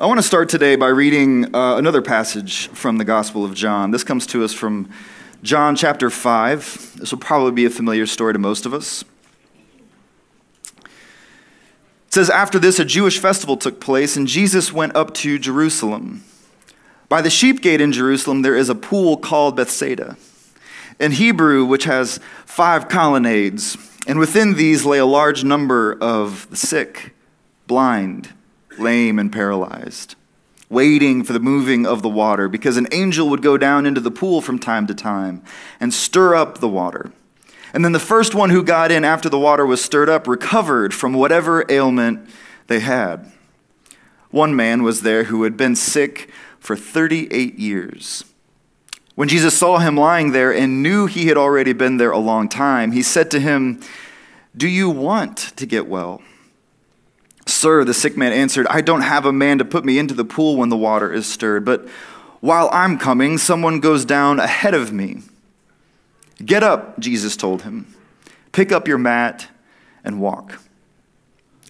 I want to start today by reading uh, another passage from the Gospel of John. This comes to us from John chapter 5. This will probably be a familiar story to most of us. It says, After this, a Jewish festival took place, and Jesus went up to Jerusalem. By the sheep gate in Jerusalem, there is a pool called Bethesda, in Hebrew, which has five colonnades, and within these lay a large number of the sick, blind, lame, and paralyzed, waiting for the moving of the water, because an angel would go down into the pool from time to time and stir up the water. And then the first one who got in after the water was stirred up recovered from whatever ailment they had. One man was there who had been sick for 38 years. When Jesus saw him lying there and knew he had already been there a long time, he said to him, Do you want to get well? Sir, the sick man answered, I don't have a man to put me into the pool when the water is stirred, but while I'm coming, someone goes down ahead of me. Get up, Jesus told him. Pick up your mat and walk.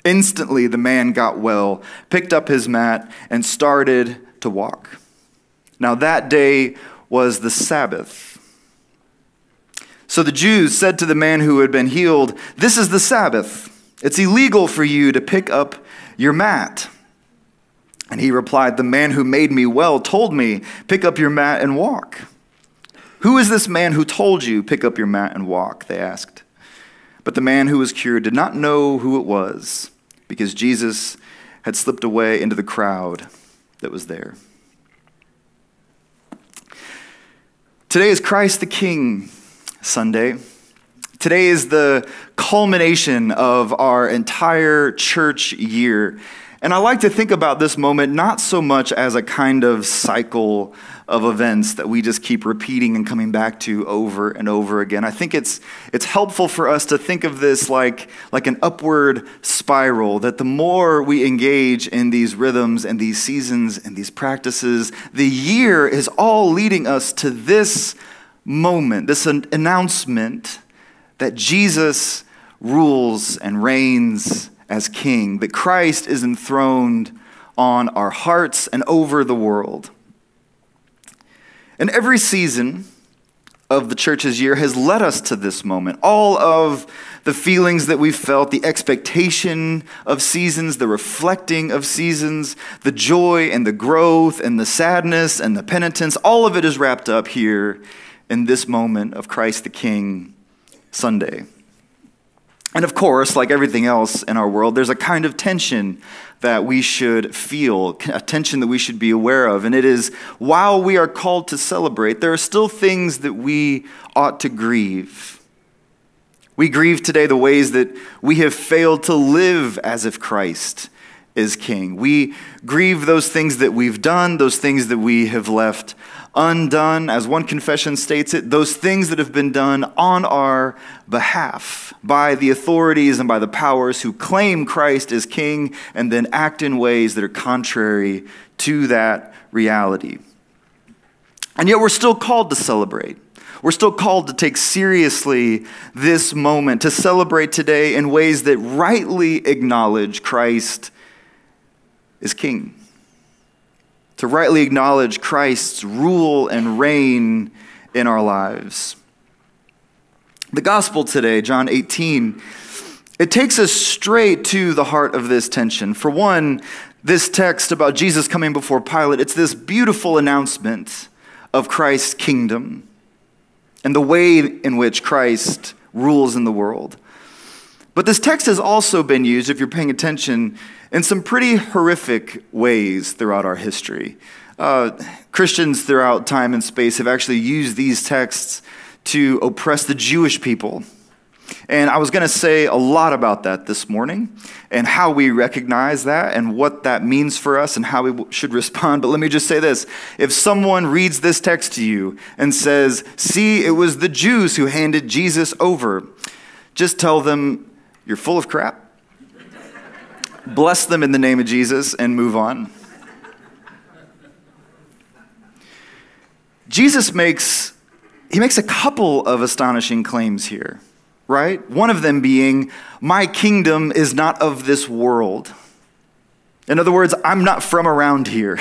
Instantly, the man got well, picked up his mat, and started to walk. Now, that day was the Sabbath. So the Jews said to the man who had been healed, This is the Sabbath. It's illegal for you to pick up your mat. And he replied, The man who made me well told me, Pick up your mat and walk. Who is this man who told you, Pick up your mat and walk? They asked. But the man who was cured did not know who it was, because Jesus had slipped away into the crowd that was there. Today is Christ the King Sunday. Today is the culmination of our entire church year. And I like to think about this moment not so much as a kind of cycle of events that we just keep repeating and coming back to over and over again. I think it's, it's helpful for us to think of this like, like an upward spiral, that the more we engage in these rhythms and these seasons and these practices, the year is all leading us to this moment, this announcement that Jesus rules and reigns as king, that Christ is enthroned on our hearts and over the world. And every season of the church's year has led us to this moment. All of the feelings that we've felt, the expectation of seasons, the reflecting of seasons, the joy and the growth and the sadness and the penitence, all of it is wrapped up here in this moment of Christ the King Sunday. And of course, like everything else in our world, there's a kind of tension that we should feel, a tension that we should be aware of. And it is while we are called to celebrate, there are still things that we ought to grieve. We grieve today the ways that we have failed to live as if Christ is king. We grieve those things that we've done, those things that we have left undone, as one confession states it, those things that have been done on our behalf by the authorities and by the powers who claim Christ as king and then act in ways that are contrary to that reality. And yet we're still called to celebrate. We're still called to take seriously this moment, to celebrate today in ways that rightly acknowledge Christ is king to rightly acknowledge Christ's rule and reign in our lives. The gospel today, John 18, it takes us straight to the heart of this tension. For one, this text about Jesus coming before Pilate, it's this beautiful announcement of Christ's kingdom and the way in which Christ rules in the world. But this text has also been used, if you're paying attention, in some pretty horrific ways throughout our history. Uh, Christians throughout time and space have actually used these texts to oppress the Jewish people. And I was going to say a lot about that this morning and how we recognize that and what that means for us and how we should respond. But let me just say this. If someone reads this text to you and says, See, it was the Jews who handed Jesus over, just tell them, You're full of crap bless them in the name of Jesus, and move on. Jesus makes he makes a couple of astonishing claims here, right? One of them being, "My kingdom is not of this world." In other words, I'm not from around here,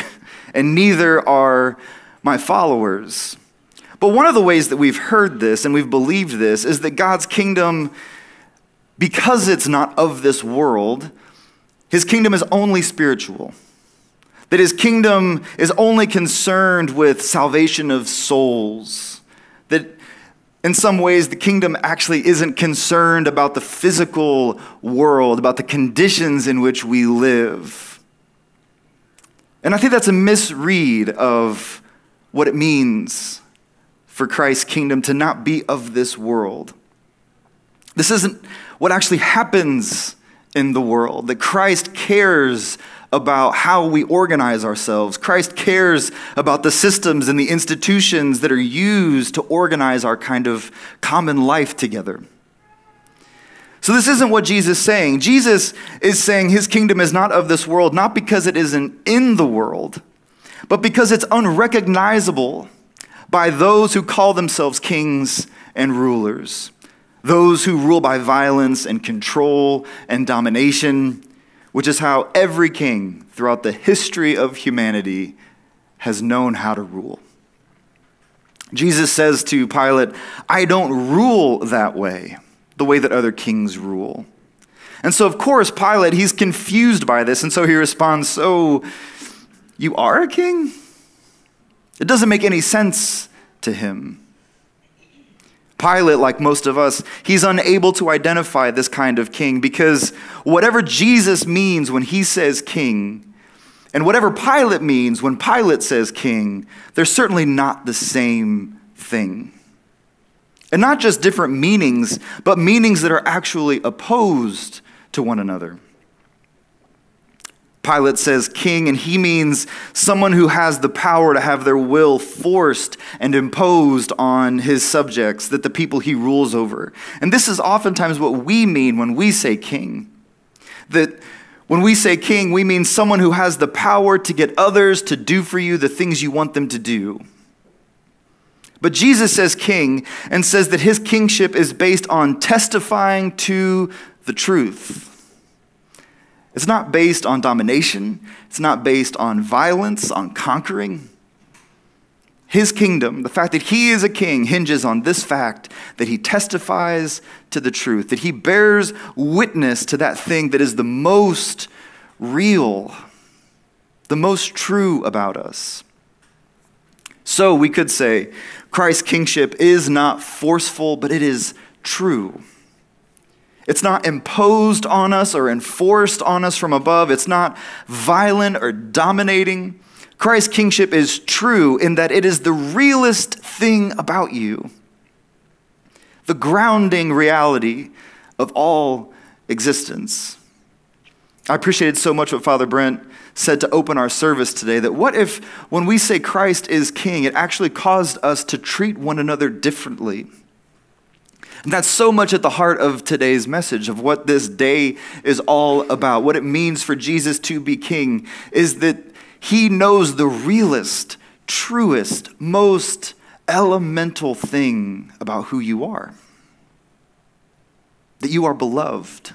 and neither are my followers. But one of the ways that we've heard this and we've believed this is that God's kingdom, because it's not of this world, his kingdom is only spiritual. That his kingdom is only concerned with salvation of souls. That in some ways, the kingdom actually isn't concerned about the physical world, about the conditions in which we live. And I think that's a misread of what it means for Christ's kingdom to not be of this world. This isn't what actually happens in the world, that Christ cares about how we organize ourselves. Christ cares about the systems and the institutions that are used to organize our kind of common life together. So, this isn't what Jesus is saying. Jesus is saying his kingdom is not of this world, not because it isn't in the world, but because it's unrecognizable by those who call themselves kings and rulers, those who rule by violence and control and domination, which is how every king throughout the history of humanity has known how to rule. Jesus says to Pilate, I don't rule that way, the way that other kings rule. And so, of course, Pilate, he's confused by this, and so he responds, So, you are a king? It doesn't make any sense to him. Pilate, like most of us, he's unable to identify this kind of king because whatever Jesus means when he says king, and whatever Pilate means when Pilate says king, they're certainly not the same thing. And not just different meanings, but meanings that are actually opposed to one another. Pilate says king, and he means someone who has the power to have their will forced and imposed on his subjects, that the people he rules over. And this is oftentimes what we mean when we say king. That when we say king, we mean someone who has the power to get others to do for you the things you want them to do. But Jesus says king and says that his kingship is based on testifying to the truth. It's not based on domination, it's not based on violence, on conquering. His kingdom, the fact that he is a king, hinges on this fact that he testifies to the truth, that he bears witness to that thing that is the most real, the most true about us. So we could say Christ's kingship is not forceful, but it is true. It's not imposed on us or enforced on us from above. It's not violent or dominating. Christ's kingship is true in that it is the realest thing about you, the grounding reality of all existence. I appreciated so much what Father Brent said to open our service today that what if, when we say Christ is king, it actually caused us to treat one another differently? And that's so much at the heart of today's message of what this day is all about. What it means for Jesus to be king is that he knows the realest, truest, most elemental thing about who you are that you are beloved.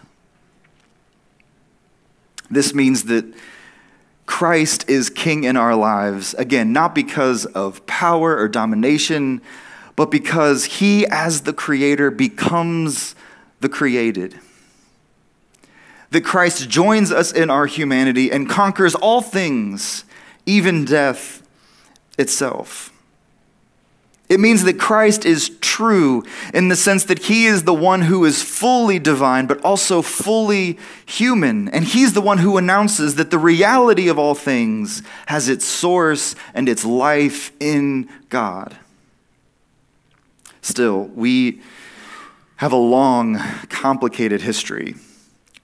This means that Christ is king in our lives, again, not because of power or domination but because he, as the creator, becomes the created. That Christ joins us in our humanity and conquers all things, even death itself. It means that Christ is true in the sense that he is the one who is fully divine, but also fully human. And he's the one who announces that the reality of all things has its source and its life in God. Still, we have a long, complicated history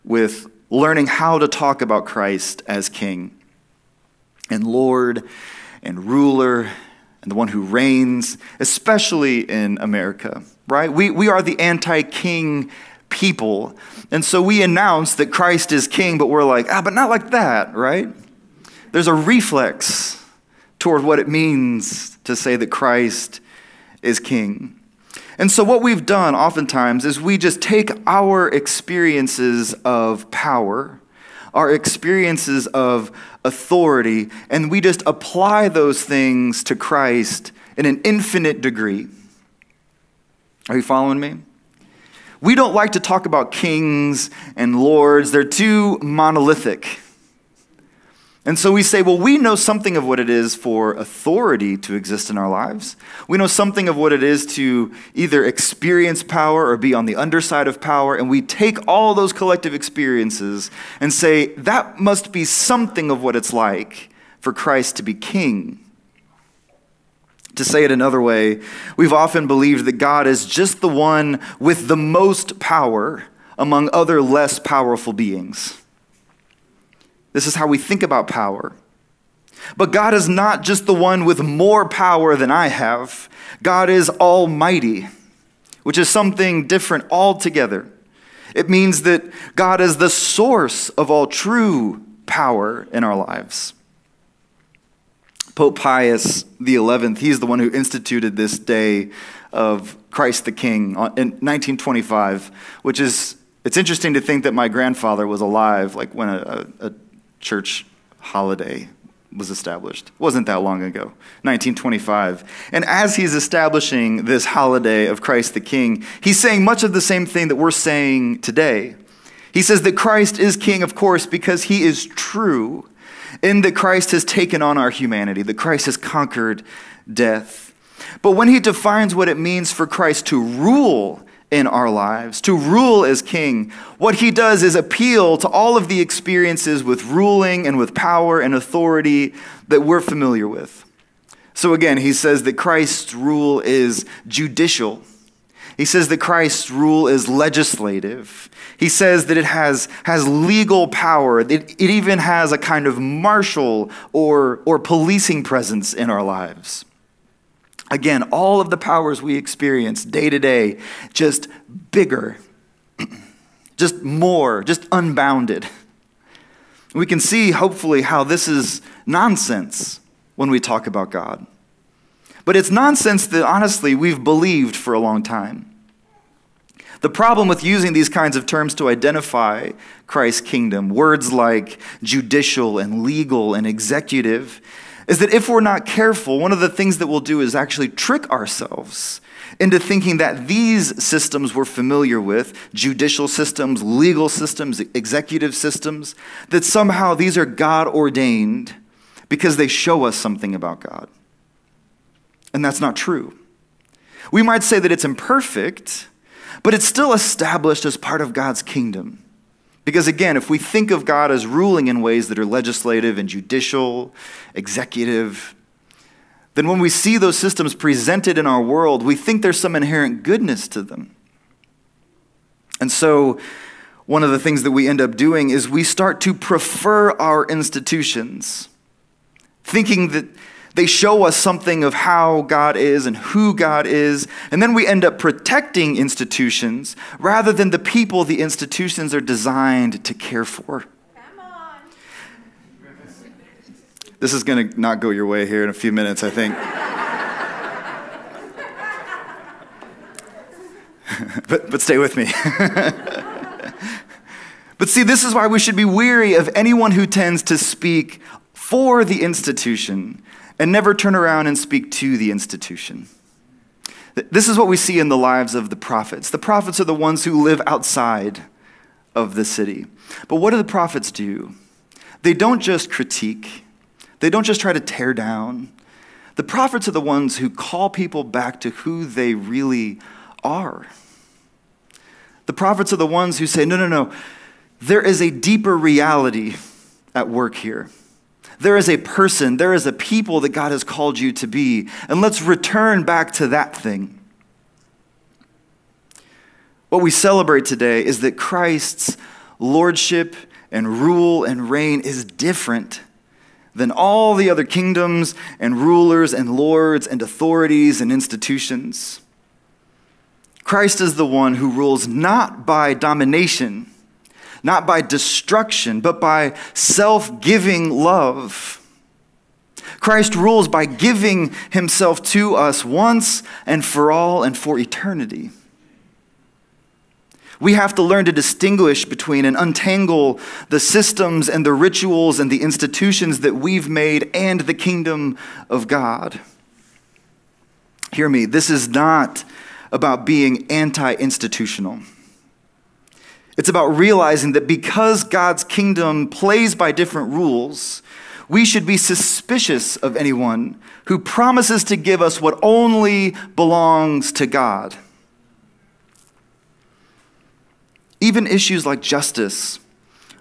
with learning how to talk about Christ as King and Lord and ruler and the one who reigns, especially in America, right? We, we are the anti king people. And so we announce that Christ is king, but we're like, ah, but not like that, right? There's a reflex toward what it means to say that Christ is king. And so, what we've done oftentimes is we just take our experiences of power, our experiences of authority, and we just apply those things to Christ in an infinite degree. Are you following me? We don't like to talk about kings and lords, they're too monolithic. And so we say, well, we know something of what it is for authority to exist in our lives. We know something of what it is to either experience power or be on the underside of power. And we take all those collective experiences and say, that must be something of what it's like for Christ to be king. To say it another way, we've often believed that God is just the one with the most power among other less powerful beings. This is how we think about power. But God is not just the one with more power than I have, God is almighty, which is something different altogether. It means that God is the source of all true power in our lives. Pope Pius XI, he's the one who instituted this day of Christ the King in 1925, which is, it's interesting to think that my grandfather was alive, like when a, a church holiday was established. It wasn't that long ago, 1925. And as he's establishing this holiday of Christ the King, he's saying much of the same thing that we're saying today. He says that Christ is king, of course, because he is true, in that Christ has taken on our humanity, that Christ has conquered death. But when he defines what it means for Christ to rule in our lives, to rule as king, what he does is appeal to all of the experiences with ruling and with power and authority that we're familiar with. So again, he says that Christ's rule is judicial. He says that Christ's rule is legislative. He says that it has, has legal power. It, it even has a kind of martial or, or policing presence in our lives. Again, all of the powers we experience day to day, just bigger, just more, just unbounded. We can see, hopefully, how this is nonsense when we talk about God. But it's nonsense that, honestly, we've believed for a long time. The problem with using these kinds of terms to identify Christ's kingdom, words like judicial and legal and executive, is that if we're not careful, one of the things that we'll do is actually trick ourselves into thinking that these systems we're familiar with judicial systems, legal systems, executive systems that somehow these are God ordained because they show us something about God. And that's not true. We might say that it's imperfect, but it's still established as part of God's kingdom. Because again, if we think of God as ruling in ways that are legislative and judicial, executive, then when we see those systems presented in our world, we think there's some inherent goodness to them. And so, one of the things that we end up doing is we start to prefer our institutions, thinking that they show us something of how God is and who God is, and then we end up protecting institutions rather than the people the institutions are designed to care for. This is going to not go your way here in a few minutes, I think. but, but stay with me. but see, this is why we should be weary of anyone who tends to speak for the institution and never turn around and speak to the institution. This is what we see in the lives of the prophets. The prophets are the ones who live outside of the city. But what do the prophets do? They don't just critique, they don't just try to tear down. The prophets are the ones who call people back to who they really are. The prophets are the ones who say, no, no, no, there is a deeper reality at work here. There is a person, there is a people that God has called you to be. And let's return back to that thing. What we celebrate today is that Christ's lordship and rule and reign is different than all the other kingdoms and rulers and lords and authorities and institutions. Christ is the one who rules not by domination not by destruction, but by self giving love. Christ rules by giving himself to us once and for all and for eternity. We have to learn to distinguish between and untangle the systems and the rituals and the institutions that we've made and the kingdom of God. Hear me, this is not about being anti institutional. It's about realizing that because God's kingdom plays by different rules, we should be suspicious of anyone who promises to give us what only belongs to God. Even issues like justice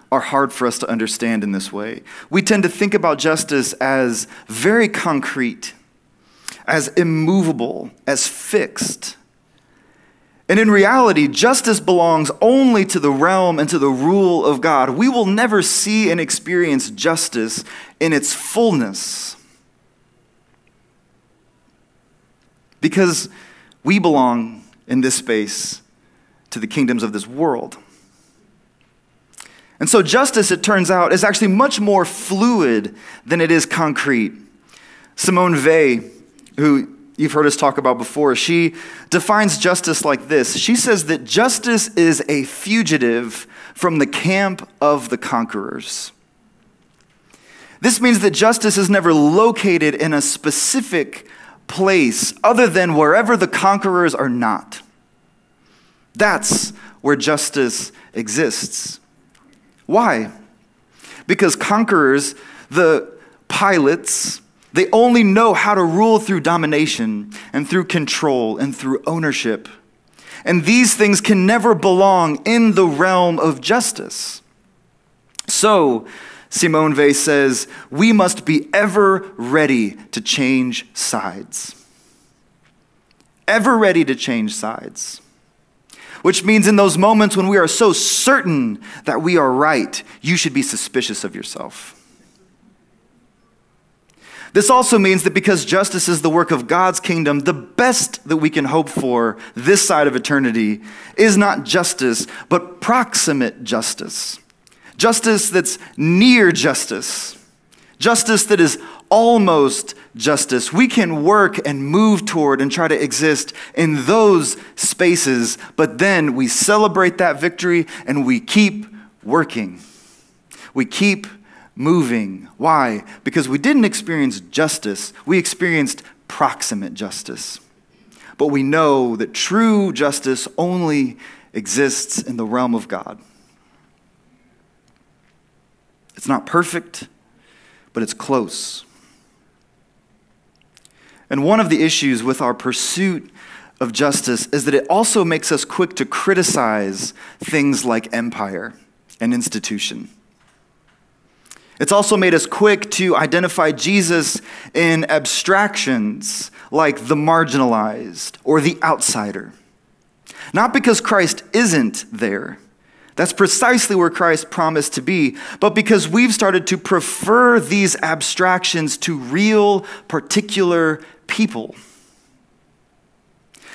are hard for us to understand in this way. We tend to think about justice as very concrete, as immovable, as fixed. And in reality, justice belongs only to the realm and to the rule of God. We will never see and experience justice in its fullness because we belong in this space to the kingdoms of this world. And so, justice, it turns out, is actually much more fluid than it is concrete. Simone Weil, who you've heard us talk about before, she defines justice like this She says that justice is a fugitive from the camp of the conquerors. This means that justice is never located in a specific place other than wherever the conquerors are not. That's where justice exists. Why? Because conquerors, the Pilates, they only know how to rule through domination and through control and through ownership. And these things can never belong in the realm of justice. So, Simone Weil says, we must be ever ready to change sides. Ever ready to change sides. Which means in those moments when we are so certain that we are right, you should be suspicious of yourself. This also means that because justice is the work of God's kingdom, the best that we can hope for this side of eternity is not justice, but proximate justice. Justice that's near justice. Justice that is almost justice. We can work and move toward and try to exist in those spaces, but then we celebrate that victory and we keep working. We keep moving. Why? Because we didn't experience justice, we experienced proximate justice. But we know that true justice only exists in the realm of God. It's not perfect, but it's close. And one of the issues with our pursuit of justice is that it also makes us quick to criticize things like empire and institution. It's also made us quick to identify Jesus in abstractions like the marginalized or the outsider. Not because Christ isn't there, that's precisely where Christ promised to be. But because we've started to prefer these abstractions to real, particular people.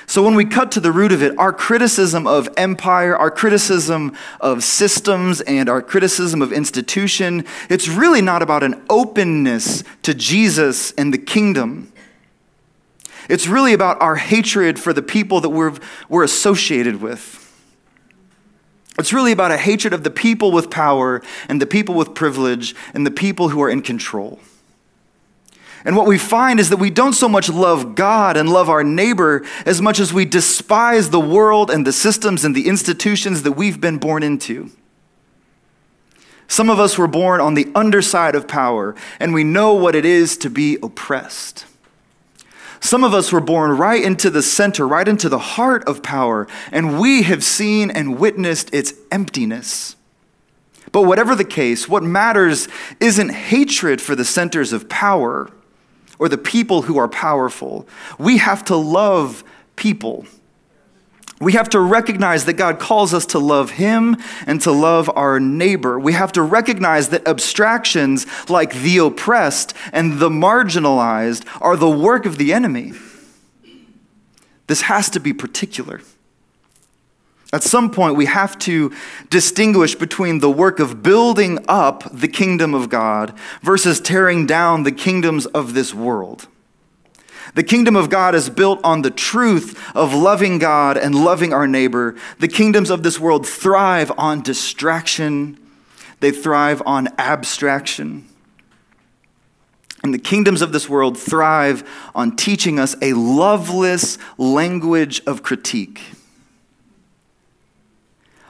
So, when we cut to the root of it, our criticism of empire, our criticism of systems, and our criticism of institution, it's really not about an openness to Jesus and the kingdom. It's really about our hatred for the people that we're, we're associated with. It's really about a hatred of the people with power and the people with privilege and the people who are in control. And what we find is that we don't so much love God and love our neighbor as much as we despise the world and the systems and the institutions that we've been born into. Some of us were born on the underside of power, and we know what it is to be oppressed. Some of us were born right into the center, right into the heart of power, and we have seen and witnessed its emptiness. But whatever the case, what matters isn't hatred for the centers of power or the people who are powerful. We have to love people we have to recognize that God calls us to love Him and to love our neighbor. We have to recognize that abstractions like the oppressed and the marginalized are the work of the enemy. This has to be particular. At some point, we have to distinguish between the work of building up the kingdom of God versus tearing down the kingdoms of this world. The kingdom of God is built on the truth of loving God and loving our neighbor. The kingdoms of this world thrive on distraction, they thrive on abstraction. And the kingdoms of this world thrive on teaching us a loveless language of critique.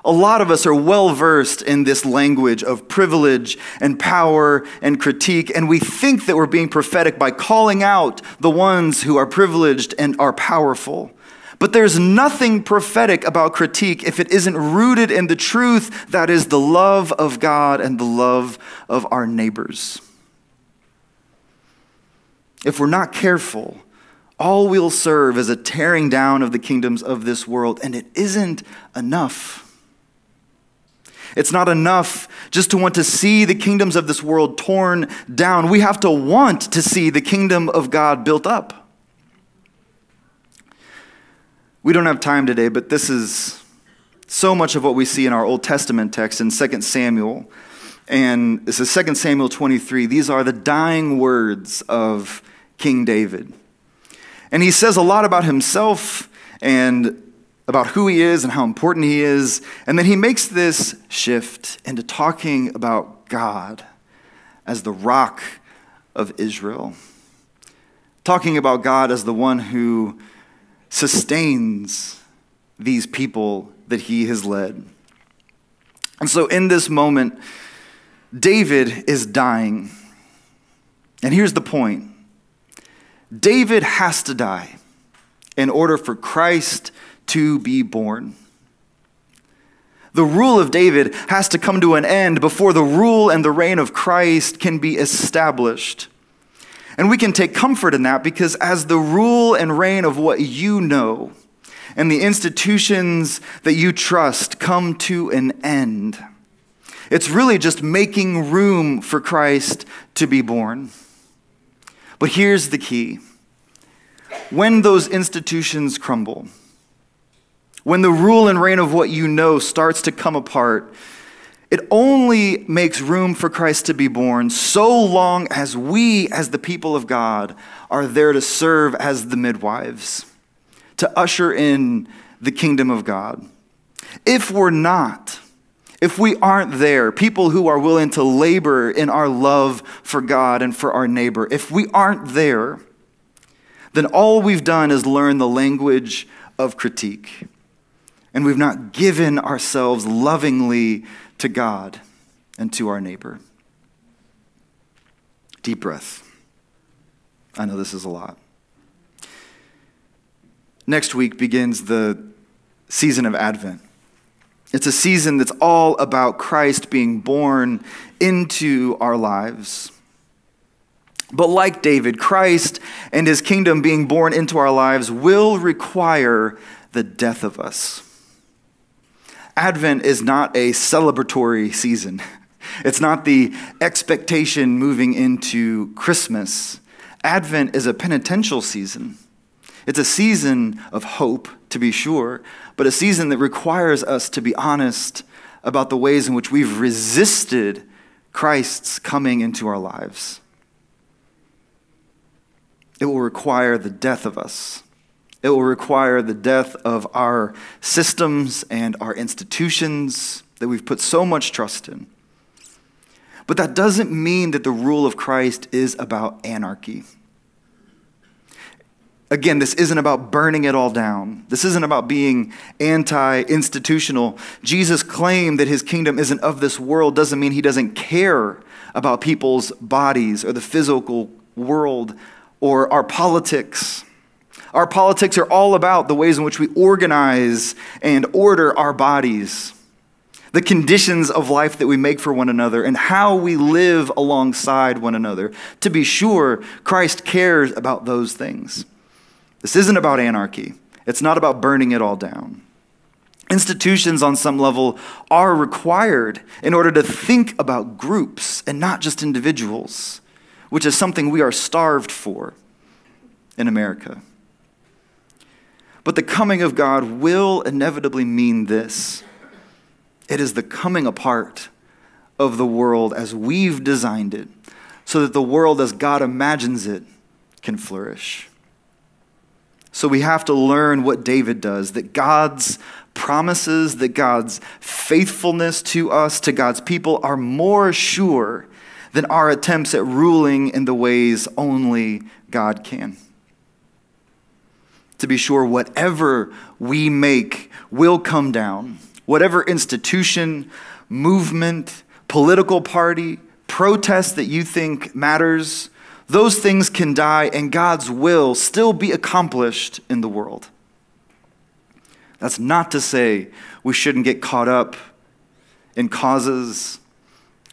A lot of us are well versed in this language of privilege and power and critique, and we think that we're being prophetic by calling out the ones who are privileged and are powerful. But there's nothing prophetic about critique if it isn't rooted in the truth that is the love of God and the love of our neighbors. If we're not careful, all we'll serve is a tearing down of the kingdoms of this world, and it isn't enough. It's not enough just to want to see the kingdoms of this world torn down. We have to want to see the kingdom of God built up. We don't have time today, but this is so much of what we see in our Old Testament text in 2 Samuel. And this is 2 Samuel 23. These are the dying words of King David. And he says a lot about himself and about who he is and how important he is. And then he makes this shift into talking about God as the rock of Israel, talking about God as the one who sustains these people that he has led. And so in this moment, David is dying. And here's the point David has to die in order for Christ to be born. The rule of David has to come to an end before the rule and the reign of Christ can be established. And we can take comfort in that because as the rule and reign of what you know and the institutions that you trust come to an end, it's really just making room for Christ to be born. But here's the key when those institutions crumble, when the rule and reign of what you know starts to come apart, it only makes room for Christ to be born so long as we, as the people of God, are there to serve as the midwives, to usher in the kingdom of God. If we're not, if we aren't there, people who are willing to labor in our love for God and for our neighbor, if we aren't there, then all we've done is learn the language of critique and we've not given ourselves lovingly to God and to our neighbor. Deep breath. I know this is a lot. Next week begins the season of Advent. It's a season that's all about Christ being born into our lives. But like David, Christ and his kingdom being born into our lives will require the death of us. Advent is not a celebratory season. It's not the expectation moving into Christmas. Advent is a penitential season. It's a season of hope, to be sure, but a season that requires us to be honest about the ways in which we've resisted Christ's coming into our lives. It will require the death of us it will require the death of our systems and our institutions that we've put so much trust in. But that doesn't mean that the rule of Christ is about anarchy. Again, this isn't about burning it all down. This isn't about being anti institutional. Jesus' claim that his kingdom isn't of this world doesn't mean he doesn't care about people's bodies or the physical world or our politics. Our politics are all about the ways in which we organize and order our bodies, the conditions of life that we make for one another, and how we live alongside one another. To be sure, Christ cares about those things. This isn't about anarchy, it's not about burning it all down. Institutions, on some level, are required in order to think about groups and not just individuals, which is something we are starved for in America. But the coming of God will inevitably mean this it is the coming apart of the world as we've designed it, so that the world as God imagines it can flourish. So we have to learn what David does that God's promises, that God's faithfulness to us, to God's people, are more sure than our attempts at ruling in the ways only God can. To be sure, whatever we make will come down. Whatever institution, movement, political party, protest that you think matters, those things can die and God's will still be accomplished in the world. That's not to say we shouldn't get caught up in causes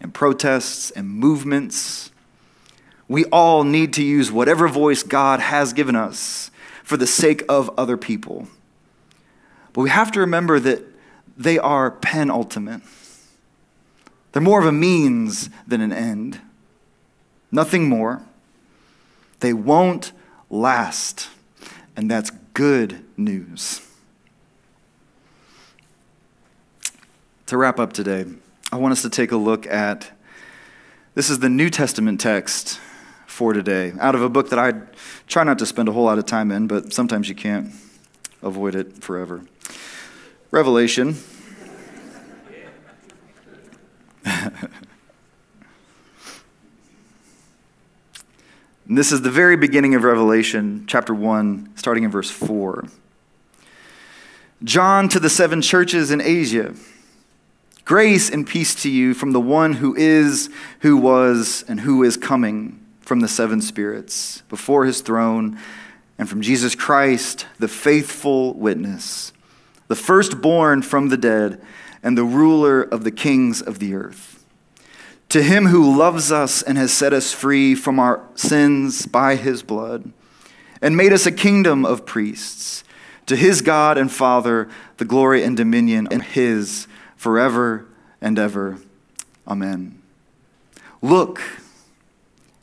and protests and movements. We all need to use whatever voice God has given us for the sake of other people. But we have to remember that they are penultimate. They're more of a means than an end. Nothing more. They won't last. And that's good news. To wrap up today, I want us to take a look at this is the New Testament text for today, out of a book that I try not to spend a whole lot of time in, but sometimes you can't avoid it forever. Revelation. this is the very beginning of Revelation, chapter 1, starting in verse 4. John to the seven churches in Asia. Grace and peace to you from the one who is, who was, and who is coming from the seven spirits before his throne, and from Jesus Christ, the faithful witness, the firstborn from the dead, and the ruler of the kings of the earth. To him who loves us and has set us free from our sins by his blood, and made us a kingdom of priests, to his God and Father, the glory and dominion and his forever and ever. Amen. Look,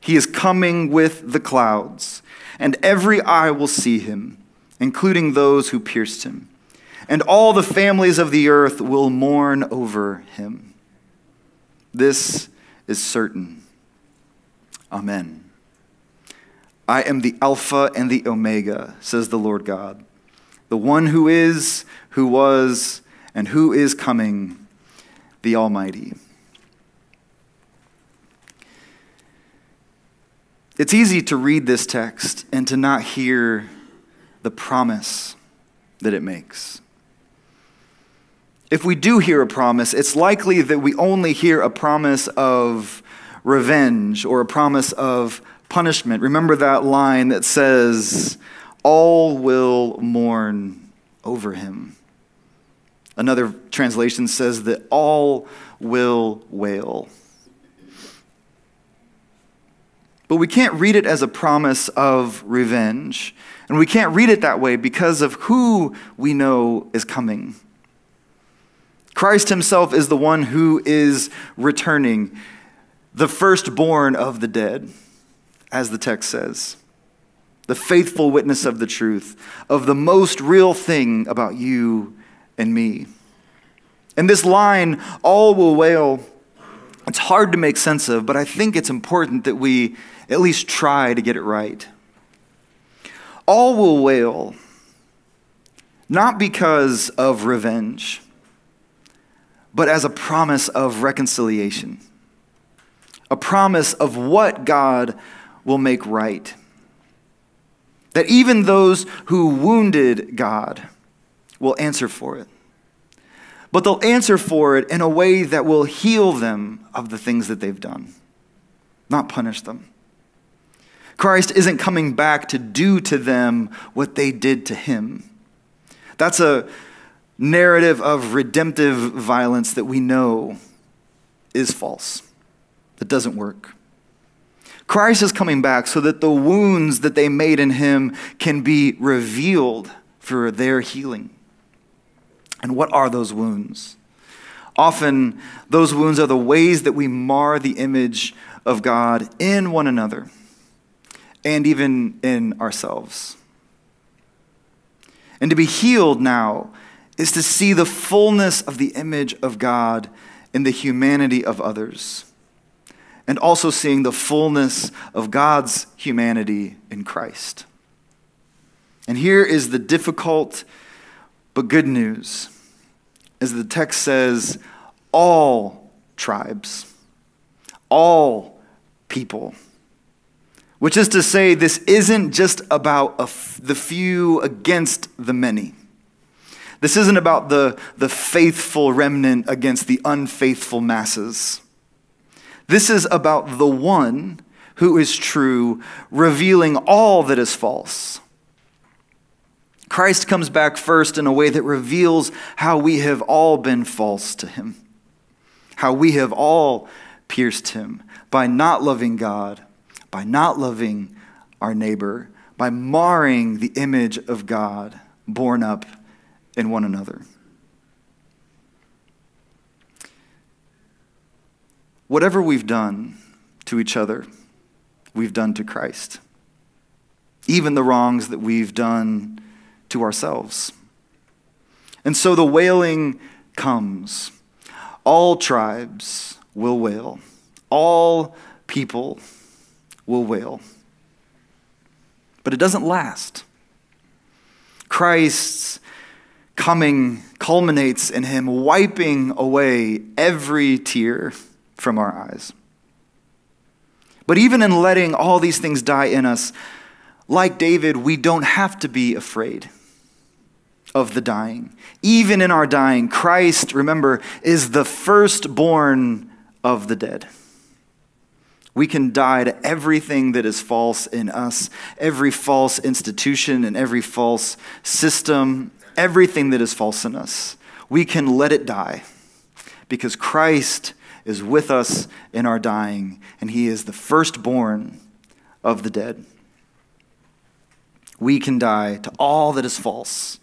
he is coming with the clouds, and every eye will see him, including those who pierced him. And all the families of the earth will mourn over him. This is certain. Amen. I am the Alpha and the Omega, says the Lord God, the one who is, who was, and who is coming, the Almighty. It's easy to read this text and to not hear the promise that it makes. If we do hear a promise, it's likely that we only hear a promise of revenge or a promise of punishment. Remember that line that says, All will mourn over him. Another translation says that all will wail. But we can't read it as a promise of revenge. And we can't read it that way because of who we know is coming. Christ himself is the one who is returning, the firstborn of the dead, as the text says, the faithful witness of the truth, of the most real thing about you and me. And this line, all will wail, it's hard to make sense of, but I think it's important that we at least try to get it right. All will wail, not because of revenge, but as a promise of reconciliation, a promise of what God will make right. That even those who wounded God, will answer for it. But they'll answer for it in a way that will heal them of the things that they've done, not punish them. Christ isn't coming back to do to them what they did to him. That's a narrative of redemptive violence that we know is false, that doesn't work. Christ is coming back so that the wounds that they made in him can be revealed for their healing. And what are those wounds? Often, those wounds are the ways that we mar the image of God in one another and even in ourselves. And to be healed now is to see the fullness of the image of God in the humanity of others, and also seeing the fullness of God's humanity in Christ. And here is the difficult but good news. As the text says, all tribes, all people. Which is to say, this isn't just about the few against the many. This isn't about the, the faithful remnant against the unfaithful masses. This is about the one who is true, revealing all that is false. Christ comes back first in a way that reveals how we have all been false to him, how we have all pierced him by not loving God, by not loving our neighbor, by marring the image of God borne up in one another. Whatever we've done to each other, we've done to Christ. Even the wrongs that we've done to ourselves. And so the wailing comes. All tribes will wail, all people will wail. But it doesn't last. Christ's coming culminates in him wiping away every tear from our eyes. But even in letting all these things die in us, like David, we don't have to be afraid of the dying. Even in our dying, Christ, remember, is the firstborn of the dead. We can die to everything that is false in us, every false institution and every false system everything that is false in us. We can let it die because Christ is with us in our dying, and he is the firstborn of the dead. We can die to all that is false,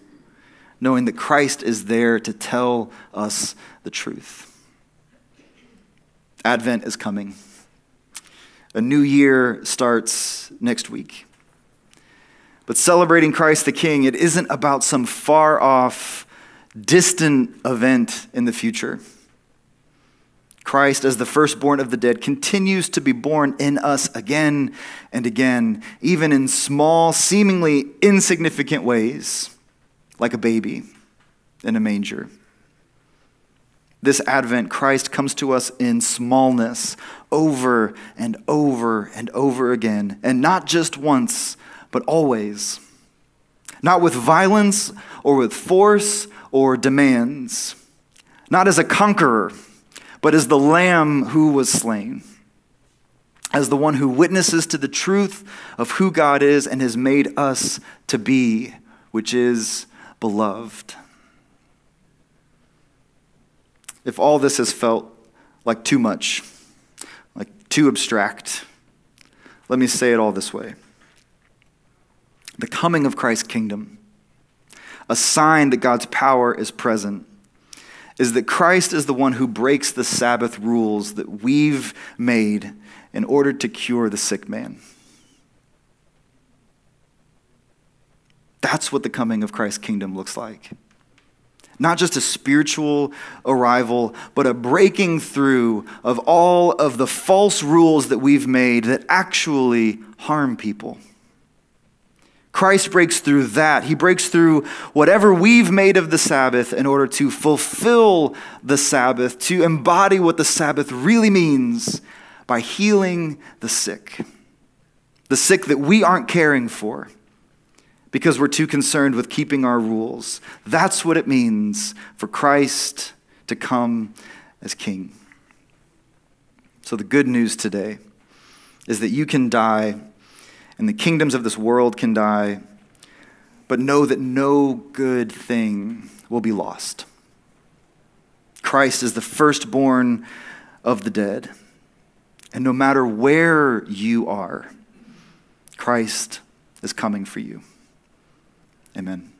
knowing that Christ is there to tell us the truth. Advent is coming. A new year starts next week. But celebrating Christ the King, it isn't about some far off, distant event in the future. Christ, as the firstborn of the dead, continues to be born in us again and again, even in small, seemingly insignificant ways, like a baby in a manger. This Advent, Christ comes to us in smallness over and over and over again, and not just once, but always. Not with violence or with force or demands. Not as a conqueror, but as the lamb who was slain. As the one who witnesses to the truth of who God is and has made us to be, which is beloved. If all this has felt like too much, like too abstract, let me say it all this way the coming of Christ's kingdom, a sign that God's power is present, is that Christ is the one who breaks the Sabbath rules that we've made in order to cure the sick man. That's what the coming of Christ's kingdom looks like. Not just a spiritual arrival, but a breaking through of all of the false rules that we've made that actually harm people. Christ breaks through that. He breaks through whatever we've made of the Sabbath in order to fulfill the Sabbath, to embody what the Sabbath really means by healing the sick. The sick that we aren't caring for because we're too concerned with keeping our rules. That's what it means for Christ to come as King. So, the good news today is that you can die and the kingdoms of this world can die, but know that no good thing will be lost. Christ is the firstborn of the dead. And no matter where you are, Christ is coming for you. Amen.